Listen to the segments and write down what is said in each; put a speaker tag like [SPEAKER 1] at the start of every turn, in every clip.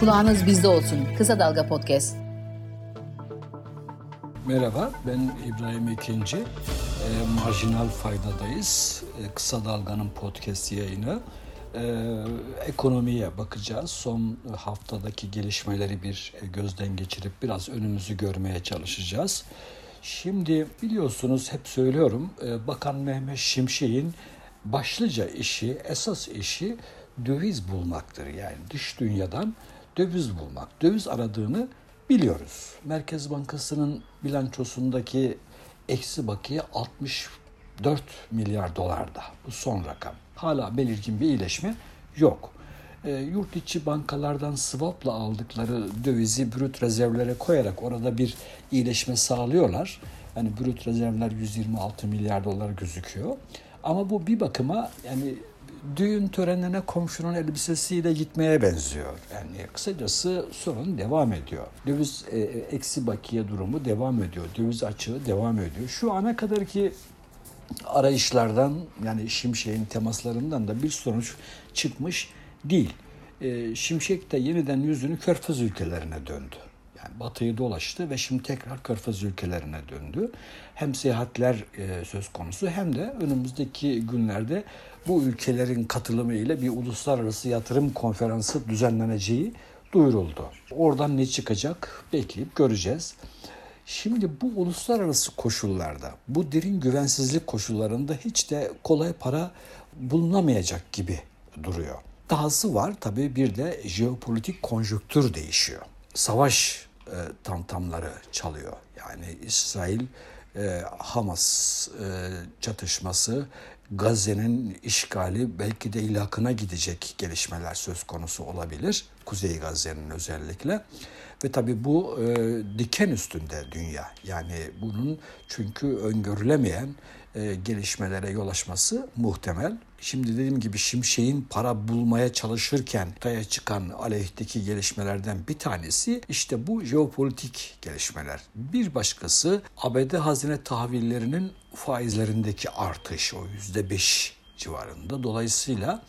[SPEAKER 1] Kulağınız bizde olsun. Kısa Dalga Podcast.
[SPEAKER 2] Merhaba, ben İbrahim Ekinci. E, Marjinal Fayda'dayız. E, Kısa Dalga'nın podcast yayını. E, ekonomiye bakacağız. Son haftadaki gelişmeleri bir gözden geçirip biraz önümüzü görmeye çalışacağız. Şimdi biliyorsunuz hep söylüyorum e, Bakan Mehmet Şimşek'in başlıca işi, esas işi döviz bulmaktır. Yani dış dünyadan döviz bulmak. Döviz aradığını biliyoruz. Merkez Bankası'nın bilançosundaki eksi bakiye 64 milyar dolarda. Bu son rakam. Hala belirgin bir iyileşme yok. E, yurt içi bankalardan swapla aldıkları dövizi brüt rezervlere koyarak orada bir iyileşme sağlıyorlar. Yani brüt rezervler 126 milyar dolar gözüküyor. Ama bu bir bakıma yani düğün törenine komşunun elbisesiyle gitmeye benziyor. Yani kısacası sorun devam ediyor. Döviz e, eksi bakiye durumu devam ediyor. Döviz açığı devam ediyor. Şu ana kadar ki arayışlardan yani Şimşek'in temaslarından da bir sonuç çıkmış değil. E, Şimşek de yeniden yüzünü Körfez ülkelerine döndü. Batıyı dolaştı ve şimdi tekrar Körfez ülkelerine döndü. Hem seyahatler e, söz konusu hem de önümüzdeki günlerde bu ülkelerin katılımı ile bir uluslararası yatırım konferansı düzenleneceği duyuruldu. Oradan ne çıkacak bekleyip göreceğiz. Şimdi bu uluslararası koşullarda, bu derin güvensizlik koşullarında hiç de kolay para bulunamayacak gibi duruyor. Dahası var tabii bir de jeopolitik konjonktür değişiyor. Savaş e, tamtamları çalıyor. Yani İsrail e, Hamas e, çatışması, Gazze'nin işgali belki de ilakına gidecek gelişmeler söz konusu olabilir. Kuzey Gazze'nin özellikle. Ve tabii bu e, diken üstünde dünya. Yani bunun çünkü öngörülemeyen e, gelişmelere yol açması muhtemel. Şimdi dediğim gibi Şimşek'in para bulmaya çalışırken ortaya çıkan aleyhteki gelişmelerden bir tanesi işte bu jeopolitik gelişmeler. Bir başkası ABD hazine tahvillerinin faizlerindeki artış o yüzde beş civarında. Dolayısıyla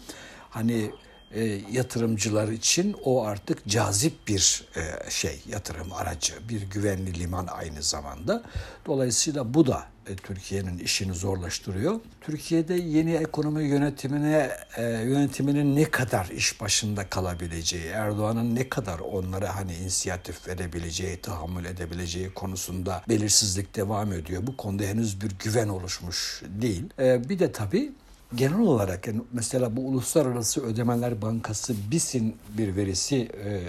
[SPEAKER 2] hani e, yatırımcılar için o artık cazip bir e, şey yatırım aracı, bir güvenli liman aynı zamanda. Dolayısıyla bu da e, Türkiye'nin işini zorlaştırıyor. Türkiye'de yeni ekonomi yönetimine e, yönetiminin ne kadar iş başında kalabileceği, Erdoğan'ın ne kadar onlara hani inisiyatif verebileceği, tahammül edebileceği konusunda belirsizlik devam ediyor. Bu konuda henüz bir güven oluşmuş değil. E, bir de tabii genel olarak yani mesela bu Uluslararası Ödemeler Bankası BİS'in bir verisi e, e,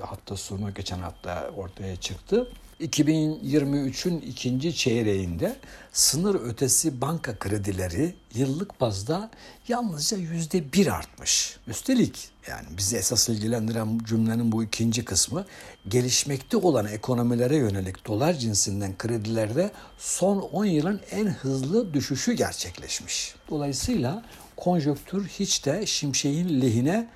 [SPEAKER 2] hafta sonu geçen hafta ortaya çıktı. 2023'ün ikinci çeyreğinde sınır ötesi banka kredileri yıllık bazda yalnızca yüzde bir artmış. Üstelik yani bizi esas ilgilendiren cümlenin bu ikinci kısmı gelişmekte olan ekonomilere yönelik dolar cinsinden kredilerde son 10 yılın en hızlı düşüşü gerçekleşmiş. Dolayısıyla konjöktür hiç de şimşeğin lehine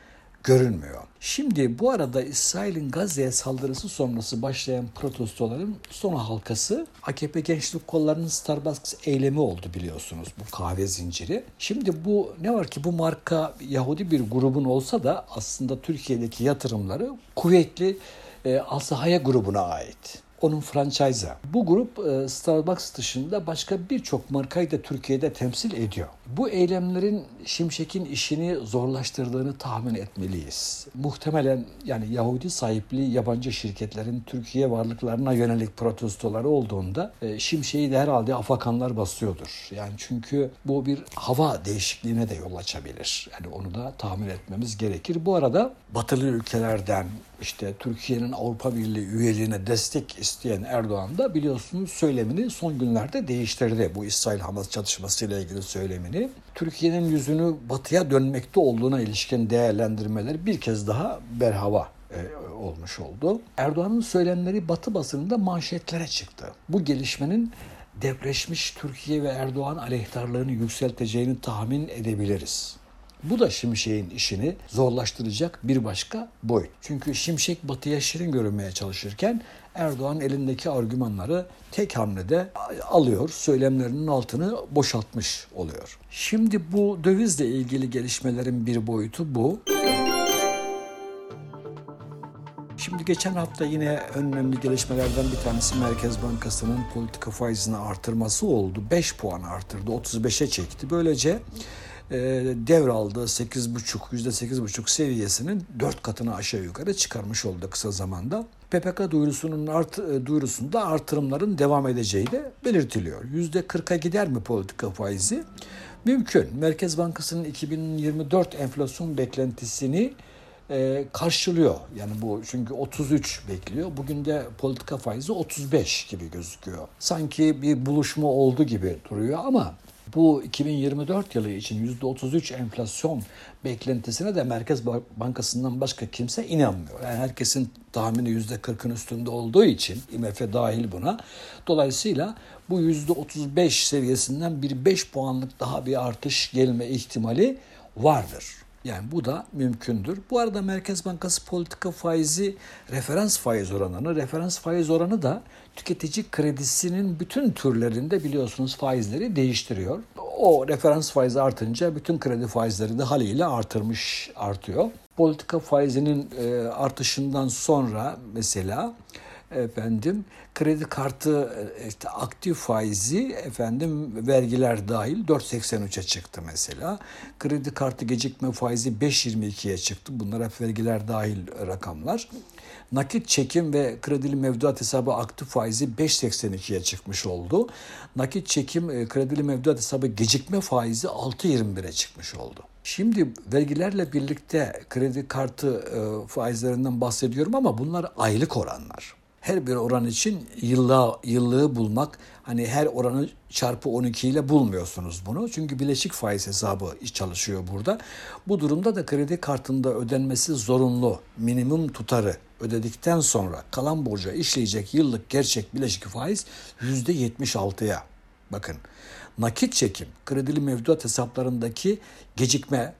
[SPEAKER 2] görünmüyor. Şimdi bu arada İsrail'in Gazze'ye saldırısı sonrası başlayan protestoların son halkası AKP Gençlik Kolları'nın Starbucks eylemi oldu biliyorsunuz bu kahve zinciri. Şimdi bu ne var ki bu marka Yahudi bir grubun olsa da aslında Türkiye'deki yatırımları kuvvetli e, Asahaya grubuna ait onun franchise'ı. Bu grup e, Starbucks dışında başka birçok markayı da Türkiye'de temsil ediyor. Bu eylemlerin Şimşek'in işini zorlaştırdığını tahmin etmeliyiz. Muhtemelen yani Yahudi sahipli yabancı şirketlerin Türkiye varlıklarına yönelik protestoları olduğunda e, Şimşek'i de herhalde afakanlar basıyordur. Yani çünkü bu bir hava değişikliğine de yol açabilir. Yani onu da tahmin etmemiz gerekir. Bu arada batılı ülkelerden işte Türkiye'nin Avrupa Birliği üyeliğine destek isteyen Erdoğan da biliyorsunuz söylemini son günlerde değiştirdi. Bu İsrail-Hamas çatışmasıyla ilgili söylemini. Türkiye'nin yüzünü batıya dönmekte olduğuna ilişkin değerlendirmeler bir kez daha berhava e, olmuş oldu. Erdoğan'ın söylemleri Batı basınında manşetlere çıktı. Bu gelişmenin depreşmiş Türkiye ve Erdoğan aleyhtarlığını yükselteceğini tahmin edebiliriz. Bu da Şimşek'in işini zorlaştıracak bir başka boyut. Çünkü Şimşek batıya şirin görünmeye çalışırken Erdoğan elindeki argümanları tek hamlede alıyor. Söylemlerinin altını boşaltmış oluyor. Şimdi bu dövizle ilgili gelişmelerin bir boyutu bu. Şimdi geçen hafta yine önemli gelişmelerden bir tanesi Merkez Bankası'nın politika faizini artırması oldu. 5 puan artırdı, 35'e çekti. Böylece e, devraldığı 8,5, %8,5 seviyesinin 4 katını aşağı yukarı çıkarmış oldu kısa zamanda. PPK duyurusunun art, e, duyurusunda artırımların devam edeceği de belirtiliyor. %40'a gider mi politika faizi? Mümkün. Merkez Bankası'nın 2024 enflasyon beklentisini e, karşılıyor. Yani bu çünkü 33 bekliyor. Bugün de politika faizi 35 gibi gözüküyor. Sanki bir buluşma oldu gibi duruyor ama bu 2024 yılı için %33 enflasyon beklentisine de Merkez Bankası'ndan başka kimse inanmıyor. Yani herkesin tahmini %40'ın üstünde olduğu için IMF dahil buna. Dolayısıyla bu %35 seviyesinden bir 5 puanlık daha bir artış gelme ihtimali vardır. Yani bu da mümkündür. Bu arada Merkez Bankası politika faizi referans faiz oranını, referans faiz oranı da tüketici kredisinin bütün türlerinde biliyorsunuz faizleri değiştiriyor. O referans faizi artınca bütün kredi faizleri de haliyle artırmış, artıyor. Politika faizinin e, artışından sonra mesela efendim kredi kartı e, işte aktif faizi efendim vergiler dahil 4.83'e çıktı mesela. Kredi kartı gecikme faizi 5.22'ye çıktı. Bunlar hep vergiler dahil rakamlar. Nakit çekim ve kredili mevduat hesabı aktif faizi 5.82'ye çıkmış oldu. Nakit çekim e, kredili mevduat hesabı gecikme faizi 6.21'e çıkmış oldu. Şimdi vergilerle birlikte kredi kartı e, faizlerinden bahsediyorum ama bunlar aylık oranlar her bir oran için yıllığı, yıllığı bulmak hani her oranı çarpı 12 ile bulmuyorsunuz bunu. Çünkü bileşik faiz hesabı çalışıyor burada. Bu durumda da kredi kartında ödenmesi zorunlu minimum tutarı ödedikten sonra kalan borca işleyecek yıllık gerçek bileşik faiz %76'ya. Bakın nakit çekim kredili mevduat hesaplarındaki gecikme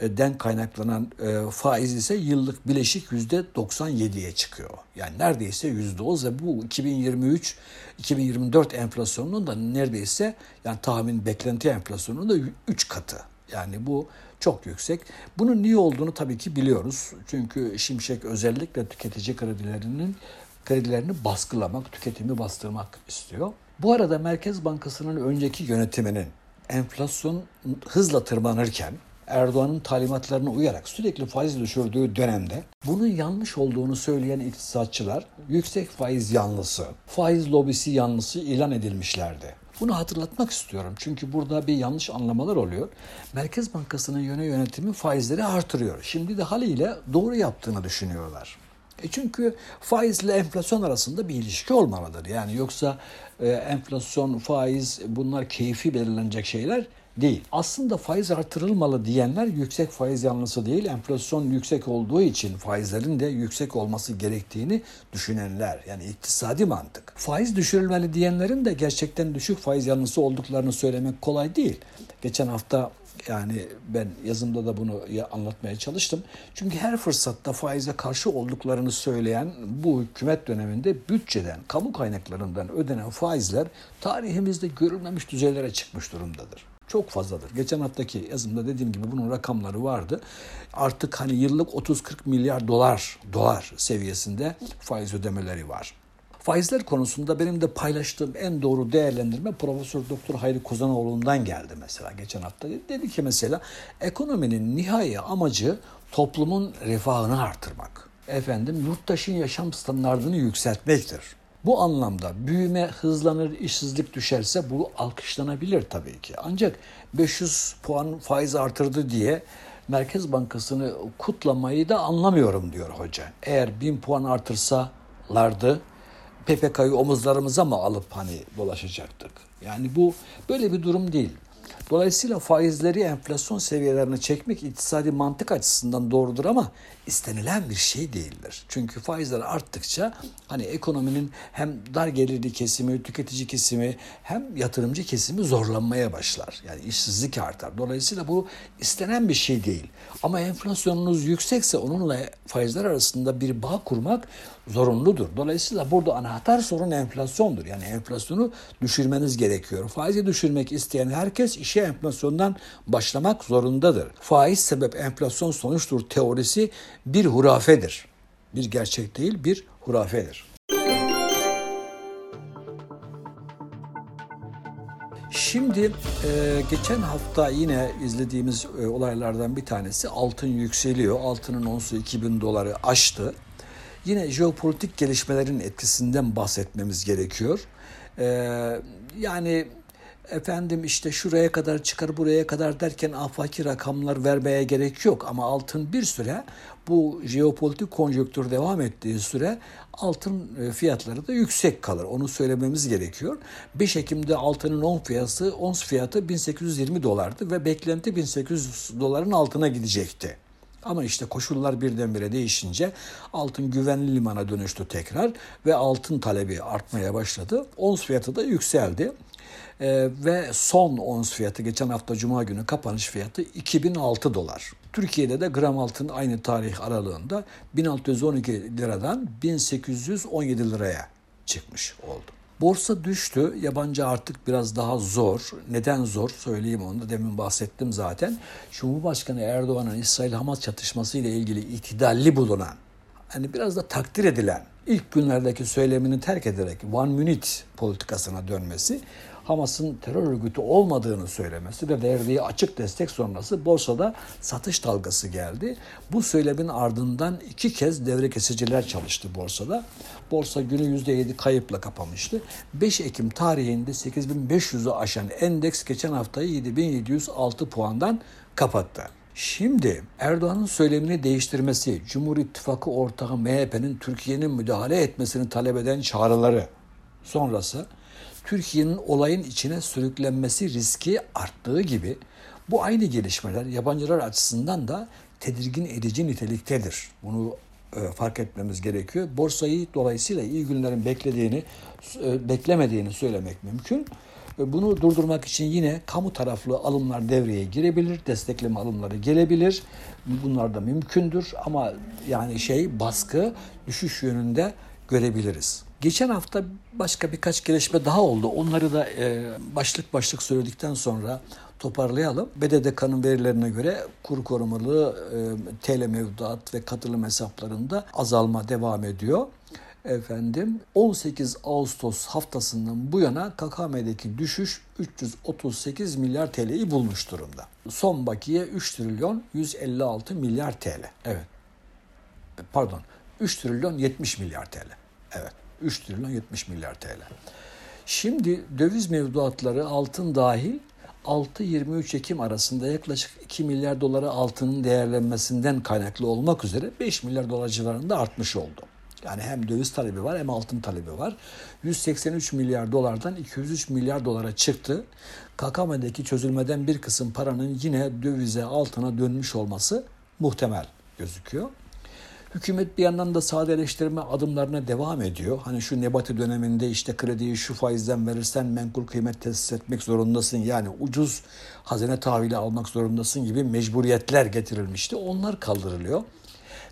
[SPEAKER 2] den kaynaklanan e, faiz ise yıllık bileşik yüzde 97'ye çıkıyor. Yani neredeyse yüzde o ve bu 2023-2024 enflasyonunun da neredeyse yani tahmin beklenti enflasyonunun da 3 katı. Yani bu çok yüksek. Bunun niye olduğunu tabii ki biliyoruz. Çünkü Şimşek özellikle tüketici kredilerinin kredilerini baskılamak, tüketimi bastırmak istiyor. Bu arada Merkez Bankası'nın önceki yönetiminin enflasyon hızla tırmanırken Erdoğan'ın talimatlarına uyarak sürekli faiz düşürdüğü dönemde bunun yanlış olduğunu söyleyen iktisatçılar yüksek faiz yanlısı, faiz lobisi yanlısı ilan edilmişlerdi. Bunu hatırlatmak istiyorum çünkü burada bir yanlış anlamalar oluyor. Merkez Bankası'nın yöne yönetimi faizleri artırıyor. Şimdi de haliyle doğru yaptığını düşünüyorlar. E çünkü faizle enflasyon arasında bir ilişki olmalıdır. Yani yoksa e, enflasyon, faiz bunlar keyfi belirlenecek şeyler değil. Aslında faiz artırılmalı diyenler yüksek faiz yanlısı değil, enflasyon yüksek olduğu için faizlerin de yüksek olması gerektiğini düşünenler. Yani iktisadi mantık. Faiz düşürülmeli diyenlerin de gerçekten düşük faiz yanlısı olduklarını söylemek kolay değil. Geçen hafta yani ben yazımda da bunu anlatmaya çalıştım. Çünkü her fırsatta faize karşı olduklarını söyleyen bu hükümet döneminde bütçeden, kamu kaynaklarından ödenen faizler tarihimizde görülmemiş düzeylere çıkmış durumdadır çok fazladır. Geçen haftaki yazımda dediğim gibi bunun rakamları vardı. Artık hani yıllık 30-40 milyar dolar dolar seviyesinde faiz ödemeleri var. Faizler konusunda benim de paylaştığım en doğru değerlendirme Profesör Doktor Hayri Kozanoğlu'ndan geldi mesela geçen hafta. Dedi ki mesela ekonominin nihai amacı toplumun refahını artırmak. Efendim yurttaşın yaşam standartını yükseltmektir. Bu anlamda büyüme hızlanır, işsizlik düşerse bu alkışlanabilir tabii ki. Ancak 500 puan faiz artırdı diye Merkez Bankası'nı kutlamayı da anlamıyorum diyor hoca. Eğer 1000 puan artırsalardı PPK'yı omuzlarımıza mı alıp hani dolaşacaktık? Yani bu böyle bir durum değil. Dolayısıyla faizleri enflasyon seviyelerine çekmek iktisadi mantık açısından doğrudur ama istenilen bir şey değildir. Çünkü faizler arttıkça hani ekonominin hem dar gelirli kesimi, tüketici kesimi hem yatırımcı kesimi zorlanmaya başlar. Yani işsizlik artar. Dolayısıyla bu istenen bir şey değil. Ama enflasyonunuz yüksekse onunla faizler arasında bir bağ kurmak zorunludur. Dolayısıyla burada anahtar sorun enflasyondur. Yani enflasyonu düşürmeniz gerekiyor. Faizi düşürmek isteyen herkes işe enflasyondan başlamak zorundadır. Faiz sebep enflasyon sonuçtur teorisi bir hurafedir. Bir gerçek değil, bir hurafedir. Şimdi e, geçen hafta yine izlediğimiz e, olaylardan bir tanesi altın yükseliyor. Altının onsu 2000 doları aştı. Yine jeopolitik gelişmelerin etkisinden bahsetmemiz gerekiyor. E, yani efendim işte şuraya kadar çıkar buraya kadar derken afaki rakamlar vermeye gerek yok. Ama altın bir süre bu jeopolitik konjonktür devam ettiği süre altın e, fiyatları da yüksek kalır. Onu söylememiz gerekiyor. 5 Ekim'de altının 10 fiyatı, ons fiyatı 1820 dolardı ve beklenti 1800 doların altına gidecekti. Ama işte koşullar birdenbire değişince altın güvenli limana dönüştü tekrar ve altın talebi artmaya başladı. Ons fiyatı da yükseldi. Ee, ve son ons fiyatı geçen hafta Cuma günü kapanış fiyatı 2006 dolar. Türkiye'de de gram altın aynı tarih aralığında 1612 liradan 1817 liraya çıkmış oldu. Borsa düştü. Yabancı artık biraz daha zor. Neden zor? Söyleyeyim onu da demin bahsettim zaten. Cumhurbaşkanı Erdoğan'ın İsrail-Hamas çatışması ile ilgili itidalli bulunan, hani biraz da takdir edilen ilk günlerdeki söylemini terk ederek one minute politikasına dönmesi Hamas'ın terör örgütü olmadığını söylemesi ve verdiği açık destek sonrası borsada satış dalgası geldi. Bu söylemin ardından iki kez devre kesiciler çalıştı borsada. Borsa günü %7 kayıpla kapamıştı. 5 Ekim tarihinde 8500'ü aşan endeks geçen haftayı 7706 puandan kapattı. Şimdi Erdoğan'ın söylemini değiştirmesi, Cumhur İttifakı ortağı MHP'nin Türkiye'nin müdahale etmesini talep eden çağrıları sonrası Türkiye'nin olayın içine sürüklenmesi riski arttığı gibi bu aynı gelişmeler yabancılar açısından da tedirgin edici niteliktedir. Bunu e, fark etmemiz gerekiyor. Borsayı dolayısıyla iyi günlerin beklediğini, e, beklemediğini söylemek mümkün. E, bunu durdurmak için yine kamu taraflı alımlar devreye girebilir, destekleme alımları gelebilir. Bunlar da mümkündür ama yani şey baskı düşüş yönünde görebiliriz. Geçen hafta başka birkaç gelişme daha oldu. Onları da e, başlık başlık söyledikten sonra toparlayalım. BDDK'nın verilerine göre kur korumalı e, TL mevduat ve katılım hesaplarında azalma devam ediyor. Efendim 18 Ağustos haftasından bu yana KKM'deki düşüş 338 milyar TL'yi bulmuş durumda. Son bakiye 3 trilyon 156 milyar TL. Evet. Pardon 3 trilyon 70 milyar TL. Evet. 3 trilyon 70 milyar TL. Şimdi döviz mevduatları altın dahil 6-23 Ekim arasında yaklaşık 2 milyar dolara altının değerlenmesinden kaynaklı olmak üzere 5 milyar dolar civarında artmış oldu. Yani hem döviz talebi var hem altın talebi var. 183 milyar dolardan 203 milyar dolara çıktı. KKM'deki çözülmeden bir kısım paranın yine dövize altına dönmüş olması muhtemel gözüküyor. Hükümet bir yandan da sadeleştirme adımlarına devam ediyor. Hani şu Nebati döneminde işte krediyi şu faizden verirsen menkul kıymet tesis etmek zorundasın. Yani ucuz hazine tahvili almak zorundasın gibi mecburiyetler getirilmişti. Onlar kaldırılıyor.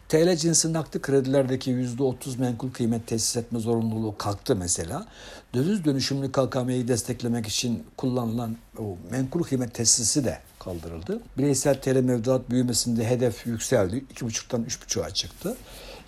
[SPEAKER 2] TL cinsi nakdi kredilerdeki %30 menkul kıymet tesis etme zorunluluğu kalktı mesela. Döviz dönüşümlü KKM'yi desteklemek için kullanılan o menkul kıymet tesisi de kaldırıldı. Bireysel TL mevduat büyümesinde hedef yükseldi. 2,5'tan 3,5'a çıktı.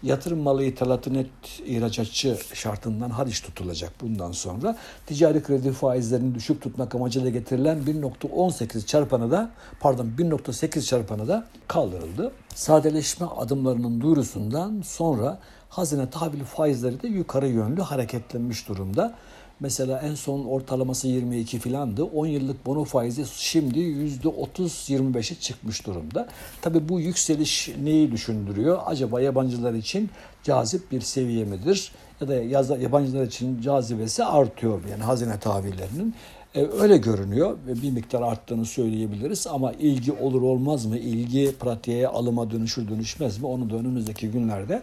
[SPEAKER 2] Yatırım malı ithalatı net ihracatçı şartından hariç tutulacak bundan sonra. Ticari kredi faizlerini düşük tutmak amacıyla getirilen 1.18 çarpanı da pardon 1.8 çarpanı da kaldırıldı. Sadeleşme adımlarının duyurusundan sonra hazine tahvili faizleri de yukarı yönlü hareketlenmiş durumda. Mesela en son ortalaması 22 filandı. 10 yıllık bono faizi şimdi %30-25'e çıkmış durumda. Tabii bu yükseliş neyi düşündürüyor? Acaba yabancılar için cazip bir seviye midir? Ya da yabancılar için cazibesi artıyor yani hazine tahvillerinin. Ee, öyle görünüyor ve bir miktar arttığını söyleyebiliriz ama ilgi olur olmaz mı? İlgi pratiğe alıma dönüşür dönüşmez mi? Onu da önümüzdeki günlerde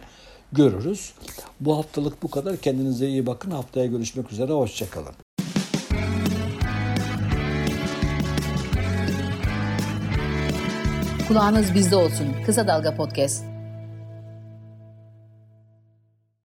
[SPEAKER 2] görürüz. Bu haftalık bu kadar. Kendinize iyi bakın. Haftaya görüşmek üzere. Hoşçakalın.
[SPEAKER 1] Kulağınız bizde olsun. Kısa Dalga Podcast.